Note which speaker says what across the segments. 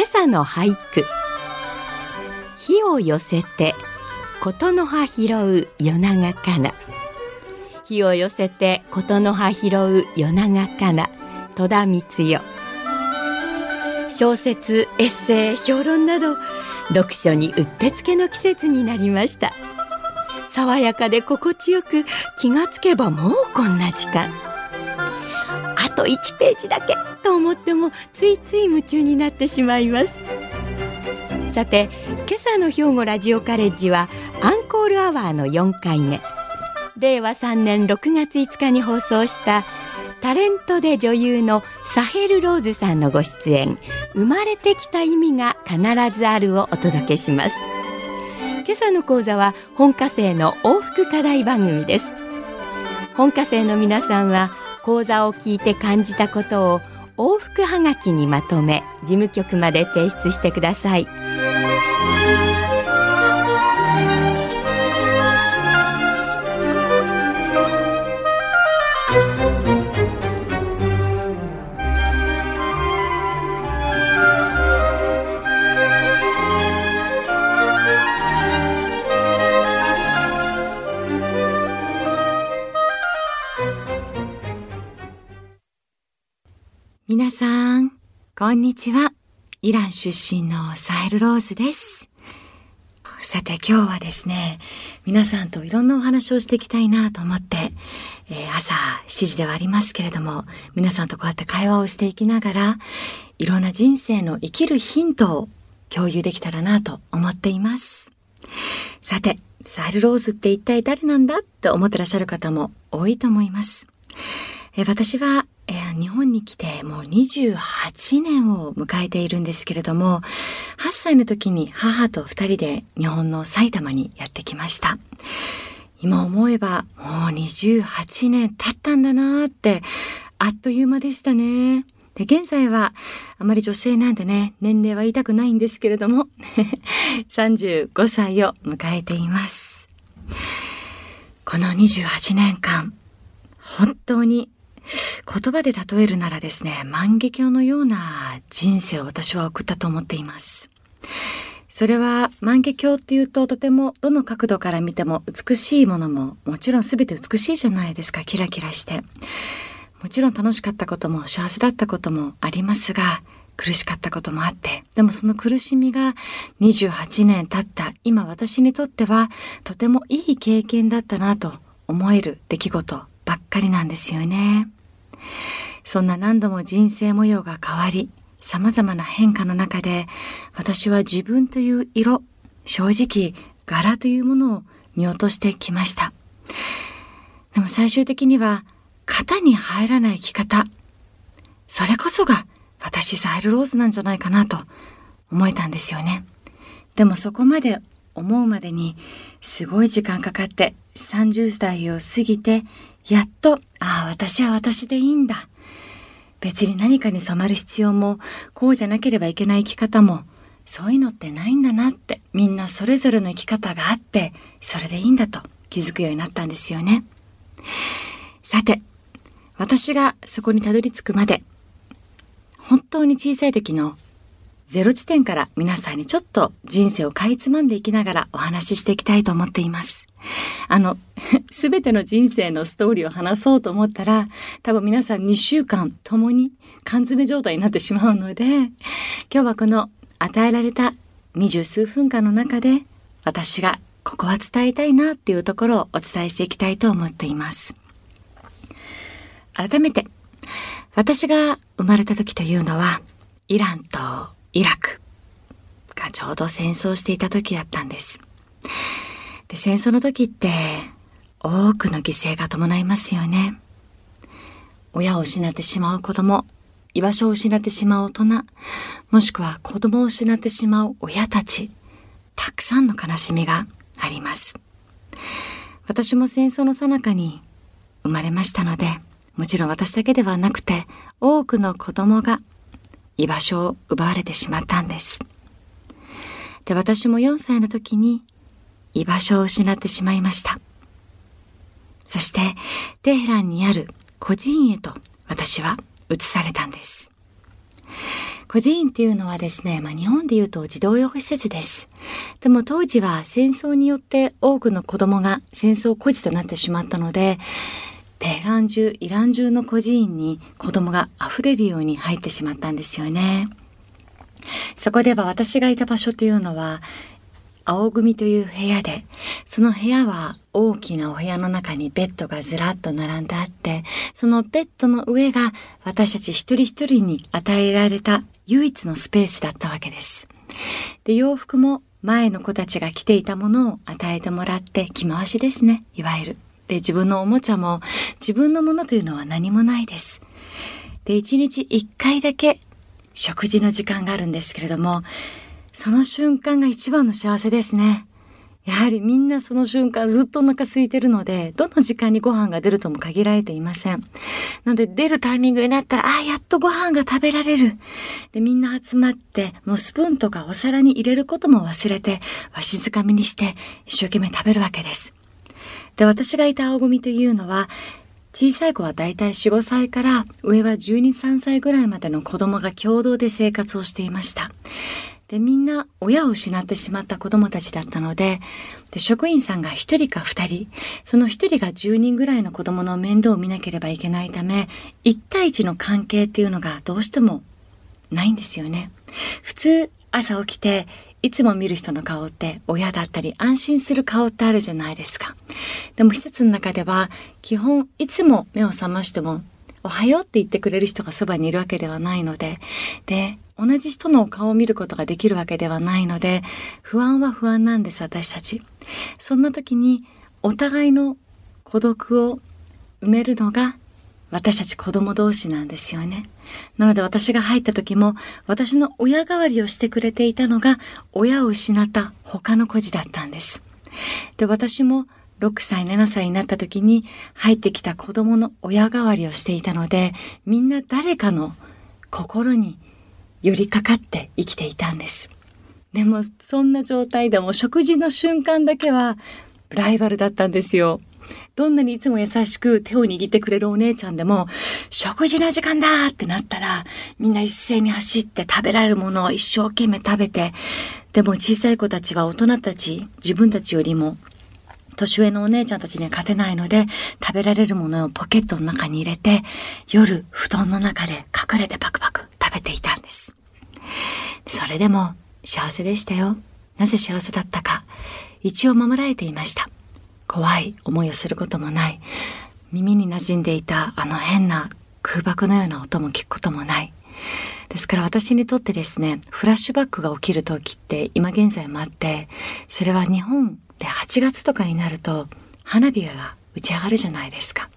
Speaker 1: 今朝の俳句。火を寄せて琴の葉拾う夜長かな。火を寄せて琴の葉拾う夜長かな。戸田光代。小説エッセイ評論など読書にうってつけの季節になりました。爽やかで心地よく気がつけばもうこんな時間。と1ページだけと思ってもついつい夢中になってしまいます。さて今朝の兵庫ラジオカレッジはアンコールアワーの4回目。令和3年6月5日に放送したタレントで女優のサヘル・ローズさんのご出演。生まれてきた意味が必ずあるをお届けします。今朝の講座は本科生の往復課題番組です。本科生の皆さんは講座を聞いて感じたことを往復はがきにまとめ事務局まで提出してください。
Speaker 2: 皆さん、こんにちは。イラン出身のサヘル・ローズです。さて今日はですね、皆さんといろんなお話をしていきたいなと思って、えー朝7時ではありますけれども、皆さんとこうやって会話をしていきながら、いろんな人生の生きるヒントを共有できたらなと思っています。さて、サヘル・ローズって一体誰なんだって思ってらっしゃる方も多いと思います。えー私は、日本に来てもう28年を迎えているんですけれども、8歳の時に母と2人で日本の埼玉にやってきました。今思えばもう28年経ったんだなーって、あっという間でしたね。で、現在はあまり女性なんでね、年齢は言いたくないんですけれども、35歳を迎えています。この28年間、本当に言葉で例えるならですね、万華鏡のような人生を私は送ったと思っています。それは万華鏡っていうととてもどの角度から見ても美しいものももちろん全て美しいじゃないですか、キラキラして。もちろん楽しかったことも幸せだったこともありますが、苦しかったこともあって、でもその苦しみが28年経った今私にとってはとてもいい経験だったなと思える出来事ばっかりなんですよね。そんな何度も人生模様が変わり、様々な変化の中で、私は自分という色、正直、柄というものを見落としてきました。でも最終的には、型に入らない生き方、それこそが私サイルローズなんじゃないかなと思えたんですよね。でもそこまで思うまでにすごい時間かかって30代を過ぎてやっと、ああ、私は私でいいんだ。別に何かに染まる必要も、こうじゃなければいけない生き方も、そういうのってないんだなって、みんなそれぞれの生き方があって、それでいいんだと気づくようになったんですよね。さて、私がそこにたどり着くまで、本当に小さい時のゼロ地点から皆さんにちょっと人生をかいつまんでいきながらお話ししていきたいと思っています。あの、すべての人生のストーリーを話そうと思ったら、多分皆さん2週間ともに缶詰状態になってしまうので、今日はこの与えられた二十数分間の中で、私がここは伝えたいなっていうところをお伝えしていきたいと思っています。改めて、私が生まれた時というのは、イランとイラクがちょうど戦争していた時だったんです。で戦争の時って多くの犠牲が伴いますよね。親を失ってしまう子供、居場所を失ってしまう大人、もしくは子供を失ってしまう親たち、たくさんの悲しみがあります。私も戦争の最中に生まれましたので、もちろん私だけではなくて、多くの子供が居場所を奪われてしまったんです。で、私も4歳の時に居場所を失ってしまいました。そして、テヘランにある孤児院へと私は移されたんです。孤児院っていうのはですね、まあ、日本で言うと児童養護施設です。でも当時は戦争によって多くの子供が戦争孤児となってしまったので、テヘラン中、イラン中の孤児院に子供が溢れるように入ってしまったんですよね。そこでは私がいた場所というのは、青組という部屋で、その部屋は大きなお部屋の中にベッドがずらっと並んであって、そのベッドの上が私たち一人一人に与えられた唯一のスペースだったわけです。で、洋服も前の子たちが着ていたものを与えてもらって着回しですね、いわゆる。で、自分のおもちゃも自分のものというのは何もないです。で、一日一回だけ食事の時間があるんですけれども、その瞬間が一番の幸せですね。やはりみんなその瞬間ずっとお腹空いてるので、どの時間にご飯が出るとも限られていません。なので出るタイミングになったら、ああ、やっとご飯が食べられる。で、みんな集まって、もうスプーンとかお皿に入れることも忘れて、わしづかみにして一生懸命食べるわけです。で、私がいた青組というのは、小さい子はだいたい4、5歳から上は12、3歳ぐらいまでの子供が共同で生活をしていました。で、みんな親を失ってしまった子供たちだったので、で職員さんが1人か2人、その1人が10人ぐらいの子供の面倒を見なければいけないため、1対1の関係っていうのがどうしてもないんですよね。普通、朝起きて、いつも見る人の顔って親だったり安心する顔ってあるじゃないですか。でも施設の中では基本いつも目を覚ましてもおはようって言ってくれる人がそばにいるわけではないので、で、同じ人の顔を見ることができるわけではないので、不安は不安なんです、私たち。そんな時に、お互いの孤独を埋めるのが、私たち子供同士なんですよね。なので私が入った時も、私の親代わりをしてくれていたのが、親を失った他の孤児だったんです。で、私も6歳、7歳になった時に入ってきた子供の親代わりをしていたので、みんな誰かの心に寄りかかって生きていたんです。でもそんな状態でも食事の瞬間だけはライバルだったんですよ。どんなにいつも優しく手を握ってくれるお姉ちゃんでも、食事の時間だってなったら、みんな一斉に走って食べられるものを一生懸命食べて、でも小さい子たちは大人たち、自分たちよりも年上のお姉ちゃんたちには勝てないので、食べられるものをポケットの中に入れて、夜布団の中で隠れてパクパク食べていたんです。それでも幸せでしたよ。なぜ幸せだったか。一応守られていました。怖い思いをすることもない。耳に馴染んでいたあの変な空爆のような音も聞くこともない。ですから私にとってですね、フラッシュバックが起きる時って今現在もあって、それは日本で8月とかになると花火が打ち上がるじゃないですか。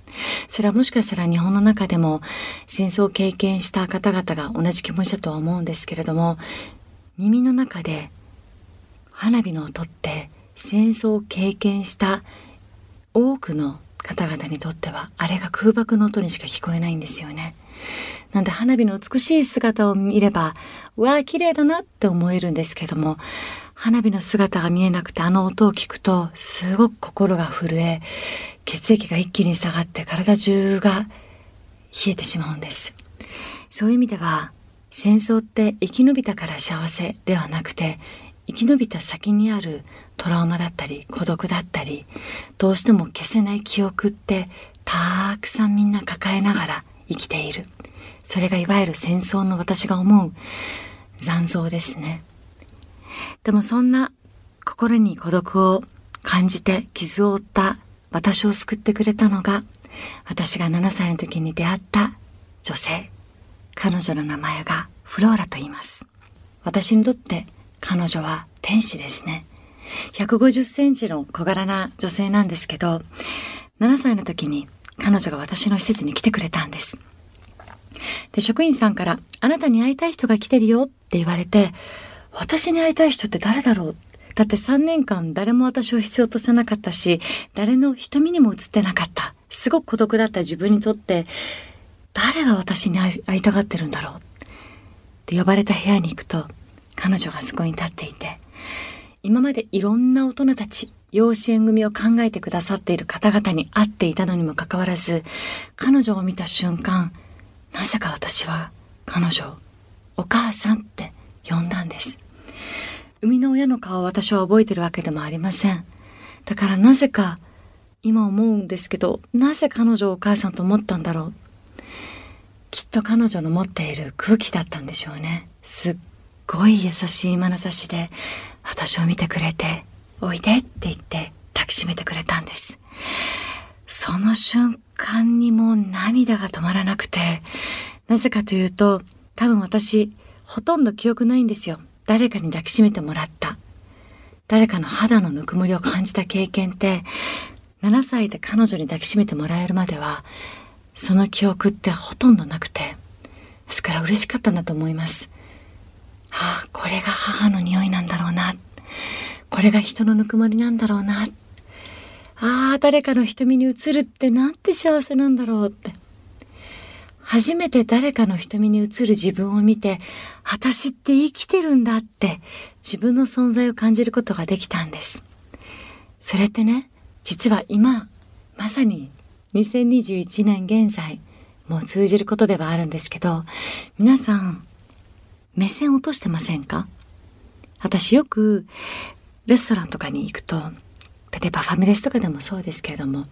Speaker 2: それはもしかしたら日本の中でも戦争を経験した方々が同じ気持ちだとは思うんですけれども耳の中で花火の音って戦争を経験した多くの方々にとってはあれが空爆の音にしか聞こえないんですよね。なんで花火の美しい姿を見ればわあ綺麗だなって思えるんですけども花火の姿が見えなくてあの音を聞くとすごく心が震え血液が一気に下がって体中が冷えてしまうんです。そういう意味では戦争って生き延びたから幸せではなくて生き延びた先にあるトラウマだったり孤独だったりどうしても消せない記憶ってたくさんみんな抱えながら生きている。それがいわゆる戦争の私が思う残像ですね。でもそんな心に孤独を感じて傷を負った私を救ってくれたのが私が7歳の時に出会った女性。彼女の名前がフローラと言います。私にとって彼女は天使ですね。150センチの小柄な女性なんですけど7歳の時に彼女が私の施設に来てくれたんです。で、職員さんから、あなたに会いたい人が来てるよって言われて、私に会いたい人って誰だろう？だって3年間誰も私を必要としてなかったし、誰の瞳にも映ってなかった。すごく孤独だった自分にとって、誰が私に会いたがってるんだろう？って呼ばれた部屋に行くと、彼女がそこに立っていて、今までいろんな大人たち、養子縁組を考えてくださっている方々に会っていたのにもかかわらず、彼女を見た瞬間、なぜか私は彼女をお母さんって呼んだんです。生みの親の顔を私は覚えてるわけでもありません。だからなぜか今思うんですけどなぜ彼女をお母さんと思ったんだろう。きっと彼女の持っている空気だったんでしょうね。すっごい優しい眼差しで私を見てくれて「おいで」って言って抱きしめてくれたんです。その瞬間にもう涙が止まらなくてなぜかというと多分私ほとんど記憶ないんですよ。誰かに抱きしめてもらった。誰かの肌のぬくもりを感じた経験って7歳で彼女に抱きしめてもらえるまではその記憶ってほとんどなくてですから嬉しかったんだと思います。はあこれが母の匂いなんだろうな。これが人のぬくもりなんだろうな。ああ誰かの瞳に映るってなんて幸せなんだろうって。初めて誰かの瞳に映る自分を見て、私って生きてるんだって自分の存在を感じることができたんです。それってね、実は今、まさに2021年現在、もう通じることではあるんですけど、皆さん、目線落としてませんか？私よくレストランとかに行くと、例えばファミレスとかでもそうですけれども、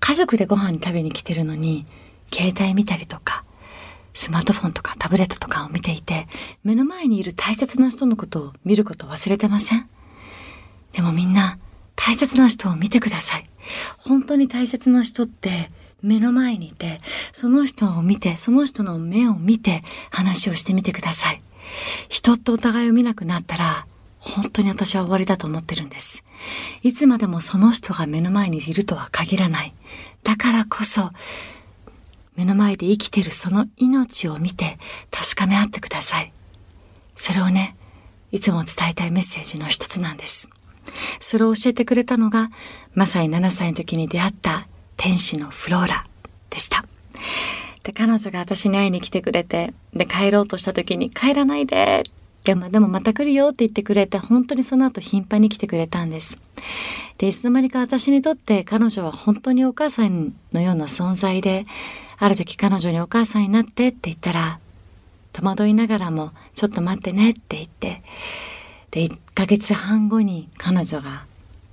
Speaker 2: 家族でご飯食べに来てるのに、携帯見たりとか、スマートフォンとかタブレットとかを見ていて、目の前にいる大切な人のことを見ることを忘れてません？でもみんな、大切な人を見てください。本当に大切な人って目の前にいて、その人を見て、その人の目を見て話をしてみてください。人ってお互いを見なくなったら、本当に私は終わりだと思ってるんです。いつまでもその人が目の前にいるとは限らない。だからこそ、目の前で生きてるその命を見て確かめ合ってください。それをね、いつも伝えたいメッセージの一つなんです。それを教えてくれたのが、マサイ7歳の時に出会った天使のフローラでした。で、彼女が私に会いに来てくれて、で、帰ろうとした時に帰らないででも、でもまた来るよって言ってくれて、本当にその後頻繁に来てくれたんです。で、いつの間にか私にとって彼女は本当にお母さんのような存在で、ある時彼女にお母さんになってって言ったら、戸惑いながらも、ちょっと待ってねって言って、で、1ヶ月半後に彼女が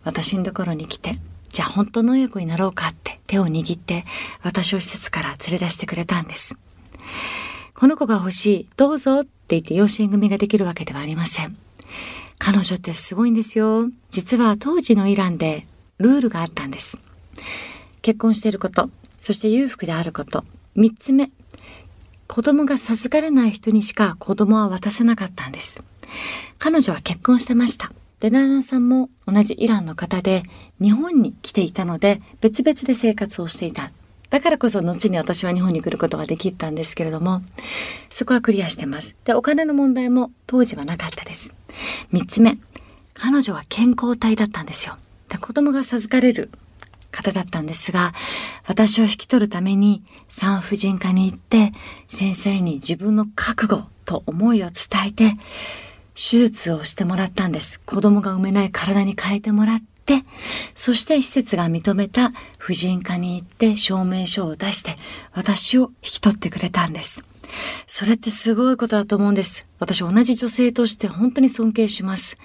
Speaker 2: 私のところに来て、じゃあ本当の親子になろうかって手を握って私を施設から連れ出してくれたんです。この子が欲しい、どうぞって言って養子縁組ができるわけではありません。彼女ってすごいんですよ。実は当時のイランでルールがあったんです。結婚していること、そして裕福であること。3つ目、子供が授かれない人にしか子供は渡せなかったんです。彼女は結婚してました。で、旦那さんも同じイランの方で日本に来ていたので別々で生活をしていた。だからこそ後に私は日本に来ることができたんですけれども、そこはクリアしてます。で、お金の問題も当時はなかったです。3つ目、彼女は健康体だったんですよ。で子供が授かれる方だったんですが、私を引き取るために産婦人科に行って、先生に自分の覚悟と思いを伝えて、手術をしてもらったんです。子供が産めない体に変えてもらって、そして施設が認めた婦人科に行って証明書を出して、私を引き取ってくれたんです。それってすごいことだと思うんです。私同じ女性として本当に尊敬します。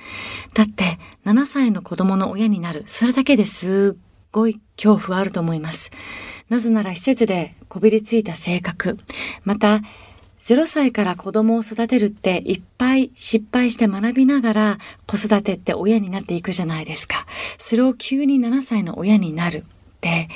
Speaker 2: だって7歳の子供の親になる。それだけですっごい恐怖あると思います。なぜなら施設でこびりついた性格、また0歳から子供を育てるっていっぱい失敗して学びながら子育てって親になっていくじゃないですか。それを急に7歳の親になる。って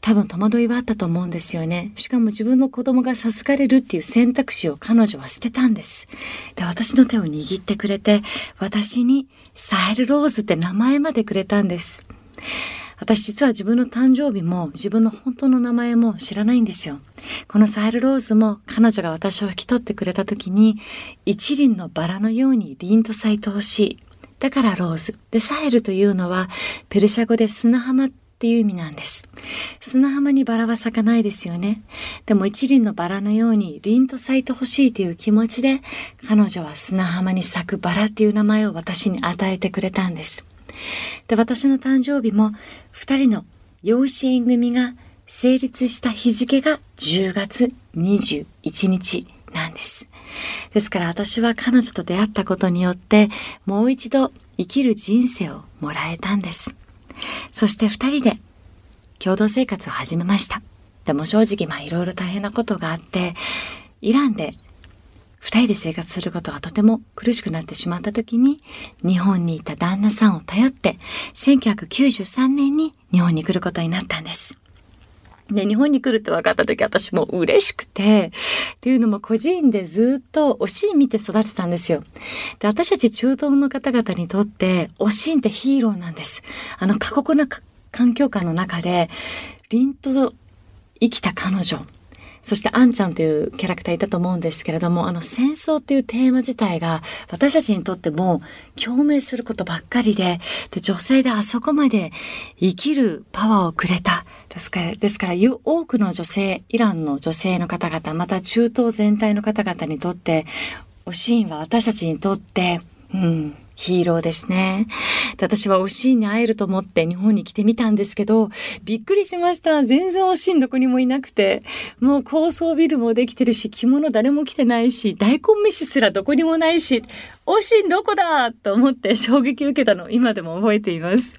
Speaker 2: 多分戸惑いはあったと思うんですよね。しかも自分の子供が授かれるっていう選択肢を彼女は捨てたんです。で、私の手を握ってくれて、私にサヘルローズって名前までくれたんです。私実は自分の誕生日も自分の本当の名前も知らないんですよ。このサイルローズも彼女が私を引き取ってくれた時に一輪のバラのように凛と咲いてほしい。だからローズ。で、サイルというのはペルシャ語で砂浜っていう意味なんです。砂浜にバラは咲かないですよね。でも一輪のバラのように凛と咲いてほしいという気持ちで彼女は砂浜に咲くバラっていう名前を私に与えてくれたんです。で、私の誕生日も2人の養子縁組が成立した日付が10月21日なんです。ですから私は彼女と出会ったことによってもう一度生きる人生をもらえたんです。そして2人で共同生活を始めました。でも正直まあいろいろ大変なことがあってイランで二人で生活することがとても苦しくなってしまった時に日本にいた旦那さんを頼って1993年に日本に来ることになったんです。で、日本に来るって分かった時私も嬉しくて、っていうのも個人でずっとおしん見て育てたんですよ。で、私たち中東の方々にとっておしんってヒーローなんです。あの過酷な環境下の中で、凛と生きた彼女。そしてアンちゃんというキャラクターいたと思うんですけれども、あの戦争っていうテーマ自体が私たちにとっても共鳴することばっかりで、で女性であそこまで生きるパワーをくれた。ですから、ですから多くの女性、イランの女性の方々、また中東全体の方々にとって、おシーンは私たちにとって、うん、ヒーローですね。私はおしんに会えると思って日本に来てみたんですけど、びっくりしました。全然おしんどこにもいなくて、もう高層ビルもできてるし、着物誰も着てないし、大根飯すらどこにもないし、おしんどこだと思って衝撃を受けたの今でも覚えています。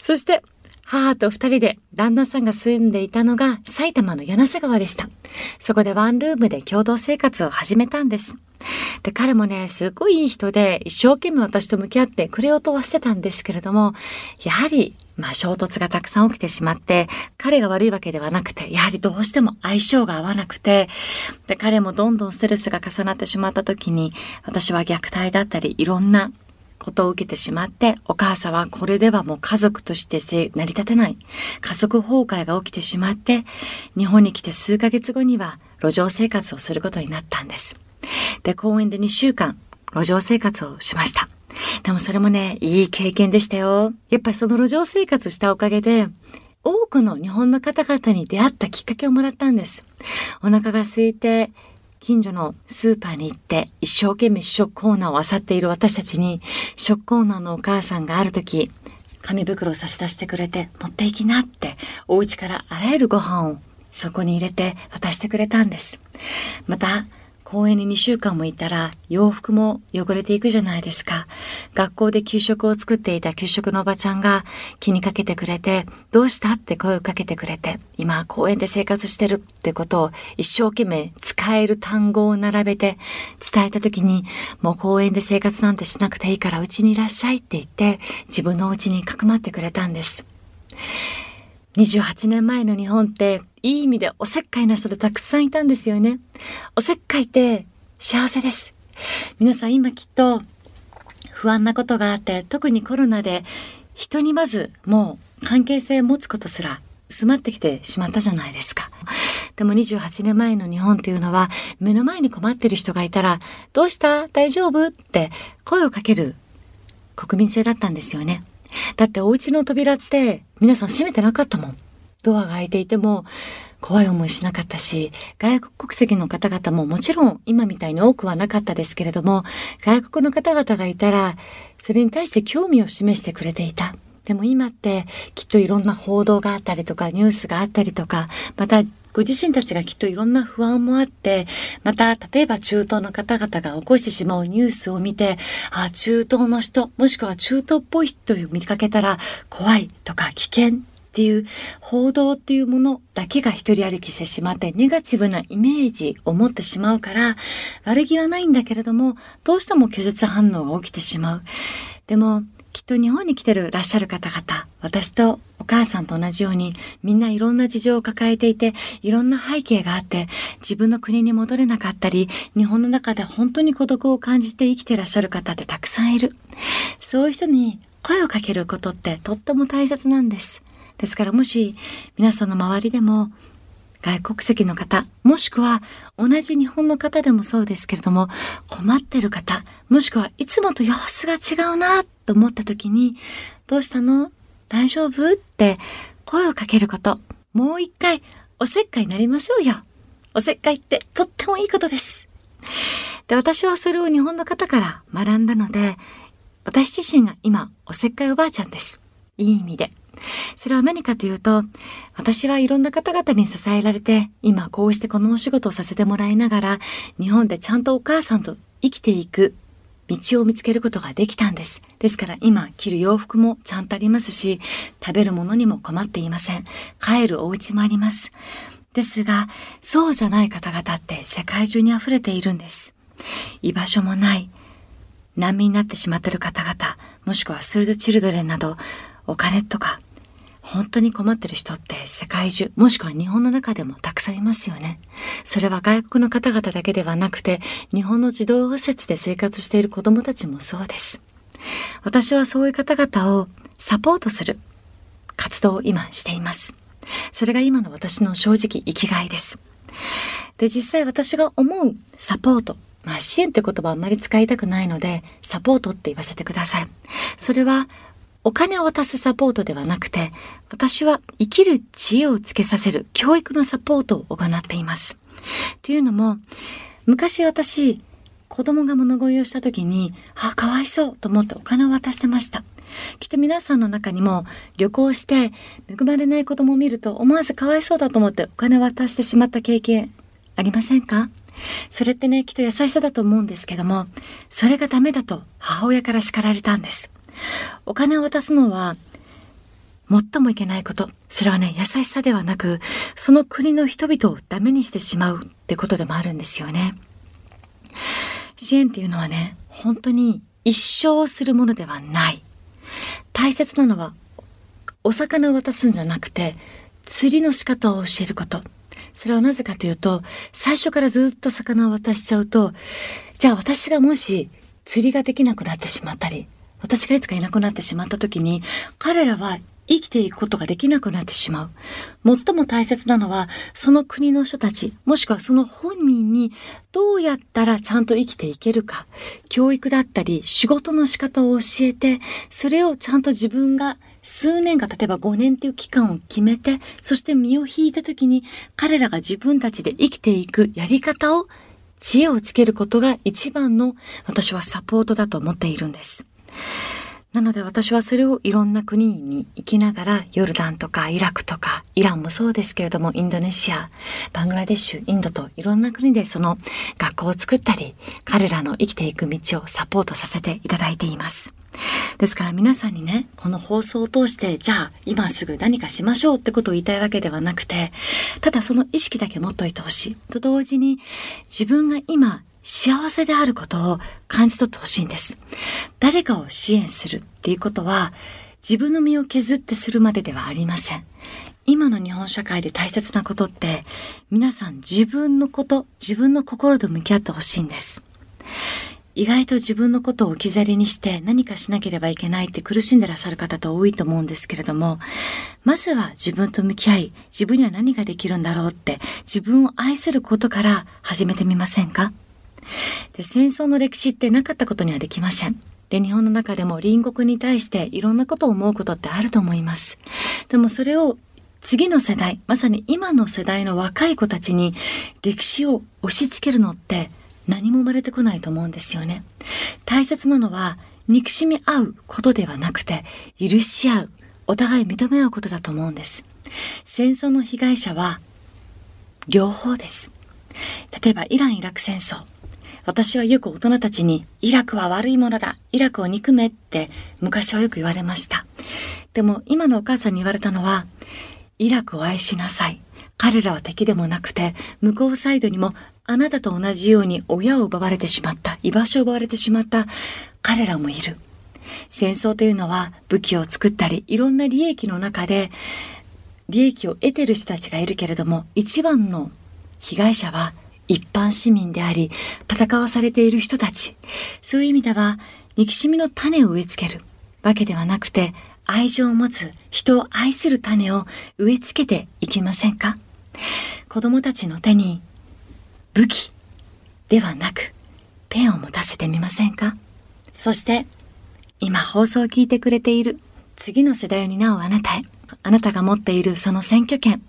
Speaker 2: そして、母と二人で旦那さんが住んでいたのが埼玉の柳瀬川でした。そこでワンルームで共同生活を始めたんです。で、彼もね、すごいいい人で、一生懸命私と向き合ってくれようとはしてたんですけれども、やはり、まあ衝突がたくさん起きてしまって、彼が悪いわけではなくて、やはりどうしても相性が合わなくて、で、彼もどんどんストレスが重なってしまった時に、私は虐待だったり、いろんなことを受けてしまって、お母さんはこれではもう家族として成り立てない。家族崩壊が起きてしまって、日本に来て数ヶ月後には路上生活をすることになったんです。で、公園で2週間、路上生活をしました。でもそれもね、いい経験でしたよ。やっぱりその路上生活したおかげで、多くの日本の方々に出会ったきっかけをもらったんです。お腹が空いて、近所のスーパーに行って一生懸命試食コーナーを漁っている私たちに、食コーナーのお母さんがある時、紙袋を差し出してくれて、持っていきなって、お家からあらゆるご飯をそこに入れて渡してくれたんです。また、公園に2週間もいたら洋服も汚れていくじゃないですか。学校で給食を作っていた給食のおばちゃんが気にかけてくれて、どうしたって声をかけてくれて、今公園で生活してるってことを一生懸命使える単語を並べて伝えた時に、もう公園で生活なんてしなくていいからうちにいらっしゃいって言って自分のお家にかくまってくれたんです。28年前の日本っていい意味でおせっかいな人でたくさんいたんですよね。おせっかいって幸せです。皆さん今きっと不安なことがあって特にコロナで人にまずもう関係性を持つことすら薄まってきてしまったじゃないですか。でも28年前の日本というのは目の前に困ってる人がいたら「どうした？大丈夫?」って声をかける国民性だったんですよね。だってお家の扉って皆さん閉めてなかったもん。ドアが開いていても怖い思いしなかったし、外国国籍の方々ももちろん今みたいに多くはなかったですけれども、外国の方々がいたら、それに対して興味を示してくれていた。でも今ってきっといろんな報道があったりとかニュースがあったりとか、またご自身たちがきっといろんな不安もあって、また例えば中東の方々が起こしてしまうニュースを見て、あ、中東の人、もしくは中東っぽい人を見かけたら怖いとか危険っていう報道っていうものだけが一人歩きしてしまってネガティブなイメージを持ってしまうから悪気はないんだけれどもどうしても拒絶反応が起きてしまう。でもきっと日本に来てるらっしゃる方々、私とお母さんと同じようにみんないろんな事情を抱えていて、いろんな背景があって、自分の国に戻れなかったり、日本の中で本当に孤独を感じて生きてらっしゃる方ってたくさんいる。そういう人に声をかけることってとっても大切なんです。ですからもし皆さんの周りでも外国籍の方、もしくは同じ日本の方でもそうですけれども、困ってる方、もしくはいつもと様子が違うなっと思った時に、どうしたの？大丈夫？って声をかけること。もう一回おせっかいになりましょうよ。おせっかいってとってもいいことです。で、私はそれを日本の方から学んだので、私自身が今、おせっかいおばあちゃんです。いい意味で。それは何かというと、私はいろんな方々に支えられて、今こうしてこのお仕事をさせてもらいながら、日本でちゃんとお母さんと生きていく道を見つけることができたんです。ですから今着る洋服もちゃんとありますし、食べるものにも困っていません。帰るお家もあります。ですが、そうじゃない方々って世界中に溢れているんです。居場所もない。難民になってしまっている方々、もしくはストルドチルドレンなど、お金とか本当に困ってる人って世界中、もしくは日本の中でもたくさんいますよね。それは外国の方々だけではなくて、日本の児童施設で生活している子供たちもそうです。私はそういう方々をサポートする活動を今しています。それが今の私の正直生きがいです。で、実際私が思うサポート、まあ支援って言葉あんまり使いたくないので、サポートって言わせてください。それはお金を渡すサポートではなくて、私は生きる知恵をつけさせる教育のサポートを行っています。というのも、昔私、子供が物乞いをした時に、あ、かわいそうと思ってお金を渡してました。きっと皆さんの中にも旅行して恵まれない子供を見ると思わずかわいそうだと思ってお金を渡してしまった経験ありませんか？それってね、きっと優しさだと思うんですけども、それがダメだと母親から叱られたんです。お金を渡すのは最もいけないこと。それはね、優しさではなく、その国の人々をダメにしてしまうってことでもあるんですよね。支援っていうのはね、本当に一生するものではない。大切なのは、お魚を渡すんじゃなくて、釣りの仕方を教えること。それはなぜかというと、最初からずっと魚を渡しちゃうと、じゃあ私がもし釣りができなくなってしまったり、私がいつかいなくなってしまった時に彼らは生きていくことができなくなってしまう。最も大切なのは、その国の人たち、もしくはその本人にどうやったらちゃんと生きていけるか、教育だったり仕事の仕方を教えて、それをちゃんと自分が数年間、例えば5年という期間を決めて、そして身を引いた時に彼らが自分たちで生きていくやり方を知恵をつけることが一番の私はサポートだと思っているんです。なので私はそれをいろんな国に行きながらヨルダンとかイラクとかイランもそうですけれどもインドネシアバングラデシュインドといろんな国でその学校を作ったり彼らの生きていく道をサポートさせていただいています。ですから皆さんにねこの放送を通してじゃあ今すぐ何かしましょうってことを言いたいわけではなくてただその意識だけ持っといてほしいと同時に自分が今幸せであることを感じ取ってほしいんです。誰かを支援するっていうことは自分の身を削ってするまでではありません。今の日本社会で大切なことって皆さん自分のこと、自分の心と向き合ってほしいんです。意外と自分のことを置き去りにして何かしなければいけないって苦しんでらっしゃる方と多いと思うんですけれども、まずは自分と向き合い、自分には何ができるんだろうって自分を愛することから始めてみませんか？で戦争の歴史ってなかったことにはできません。で、日本の中でも隣国に対していろんなことを思うことってあると思います。でもそれを次の世代、まさに今の世代の若い子たちに歴史を押し付けるのって何も生まれてこないと思うんですよね。大切なのは憎しみ合うことではなくて許し合う、お互い認め合うことだと思うんです。戦争の被害者は両方です。例えばイラン・イラク戦争。私はよく大人たちに、イラクは悪いものだ、イラクを憎めって昔はよく言われました。でも今のお母さんに言われたのは、イラクを愛しなさい。彼らは敵でもなくて、向こうサイドにもあなたと同じように親を奪われてしまった、居場所を奪われてしまった彼らもいる。戦争というのは武器を作ったり、いろんな利益の中で利益を得てる人たちがいるけれども、一番の被害者は一般市民であり、戦わされている人たち。そういう意味では、憎しみの種を植え付ける。わけではなくて、愛情を持つ人を愛する種を植え付けていきませんか？子供たちの手に武器ではなくペンを持たせてみませんか？そして今放送を聞いてくれている次の世代を担うあなたへあなたが持っているその選挙権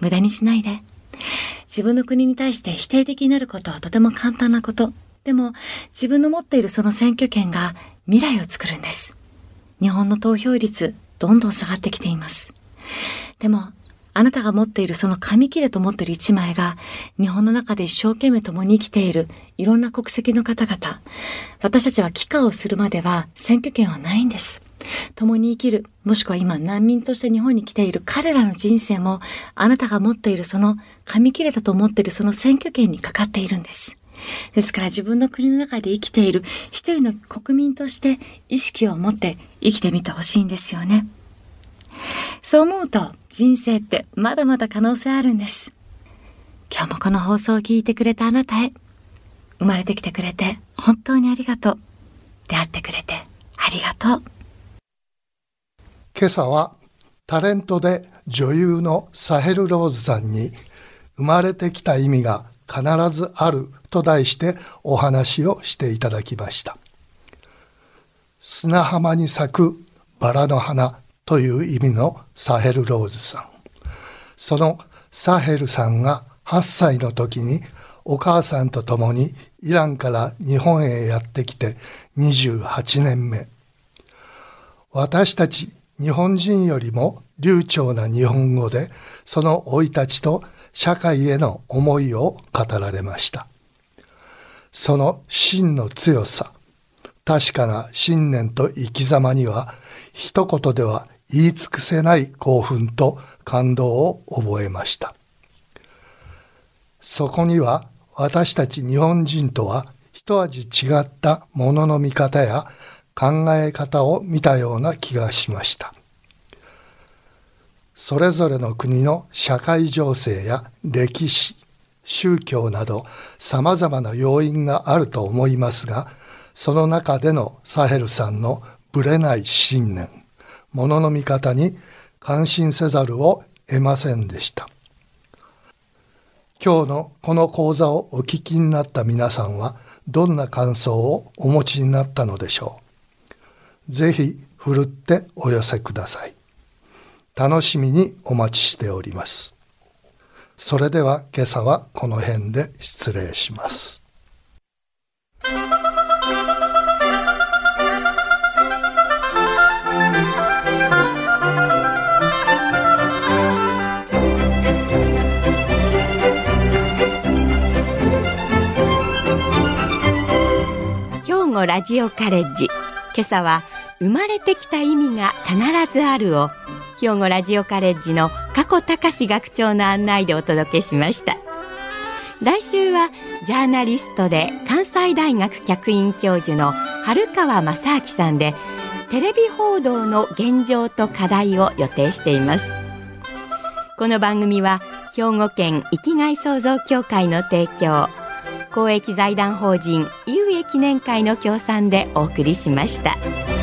Speaker 2: 無駄にしないで自分の国に対して否定的になることはとても簡単なこと。でも自分の持っているその選挙権が未来を作るんです。日本の投票率どんどん下がってきています。でもあなたが持っているその紙切れと持っている一枚が日本の中で一生懸命共に生きているいろんな国籍の方々私たちは帰化をするまでは選挙権はないんです。共に生きるもしくは今難民として日本に来ている彼らの人生もあなたが持っているその紙切れだと思っているその選挙権にかかっているんですですから自分の国の中で生きている一人の国民として意識を持って生きてみてほしいんですよね。そう思うと人生ってまだまだ可能性あるんです。今日もこの放送を聞いてくれたあなたへ、生まれてきてくれて本当にありがとう。出会ってくれてありがとう。
Speaker 3: 今朝はタレントで女優のサヘル・ローズさんに生まれてきた意味が必ずあると題してお話をしていただきました。砂浜に咲くバラの花という意味のサヘル・ローズさん。そのサヘルさんが8歳の時にお母さんと共にイランから日本へやってきて28年目。私たち日本人よりも流暢な日本語でその生い立ちと社会への思いを語られました。その真の強さ、確かな信念と生き様には一言では言い尽くせない興奮と感動を覚えました。そこには私たち日本人とは一味違ったものの見方や考え方を見たような気がしました。それぞれの国の社会情勢や歴史、宗教など様々な要因があると思いますが、その中でのサヘルさんのぶれない信念、ものの見方に感心せざるを得ませんでした。今日のこの講座をお聞きになった皆さんはどんな感想をお持ちになったのでしょう？ぜひふるってお寄せください。楽しみにお待ちしております。それでは今朝はこの辺で失礼します。
Speaker 1: 語ラジオカレッジ今朝は生まれてきた意味が必ずあるを兵庫ラジオカレッジの加古隆学長の案内でお届けしました来週はジャーナリストで関西大学客員教授の春川正明さんでテレビ報道の現状と課題を予定していますこの番組は兵庫県生きがい創造協会の提供公益財団法人有益記念会の協賛でお送りしました。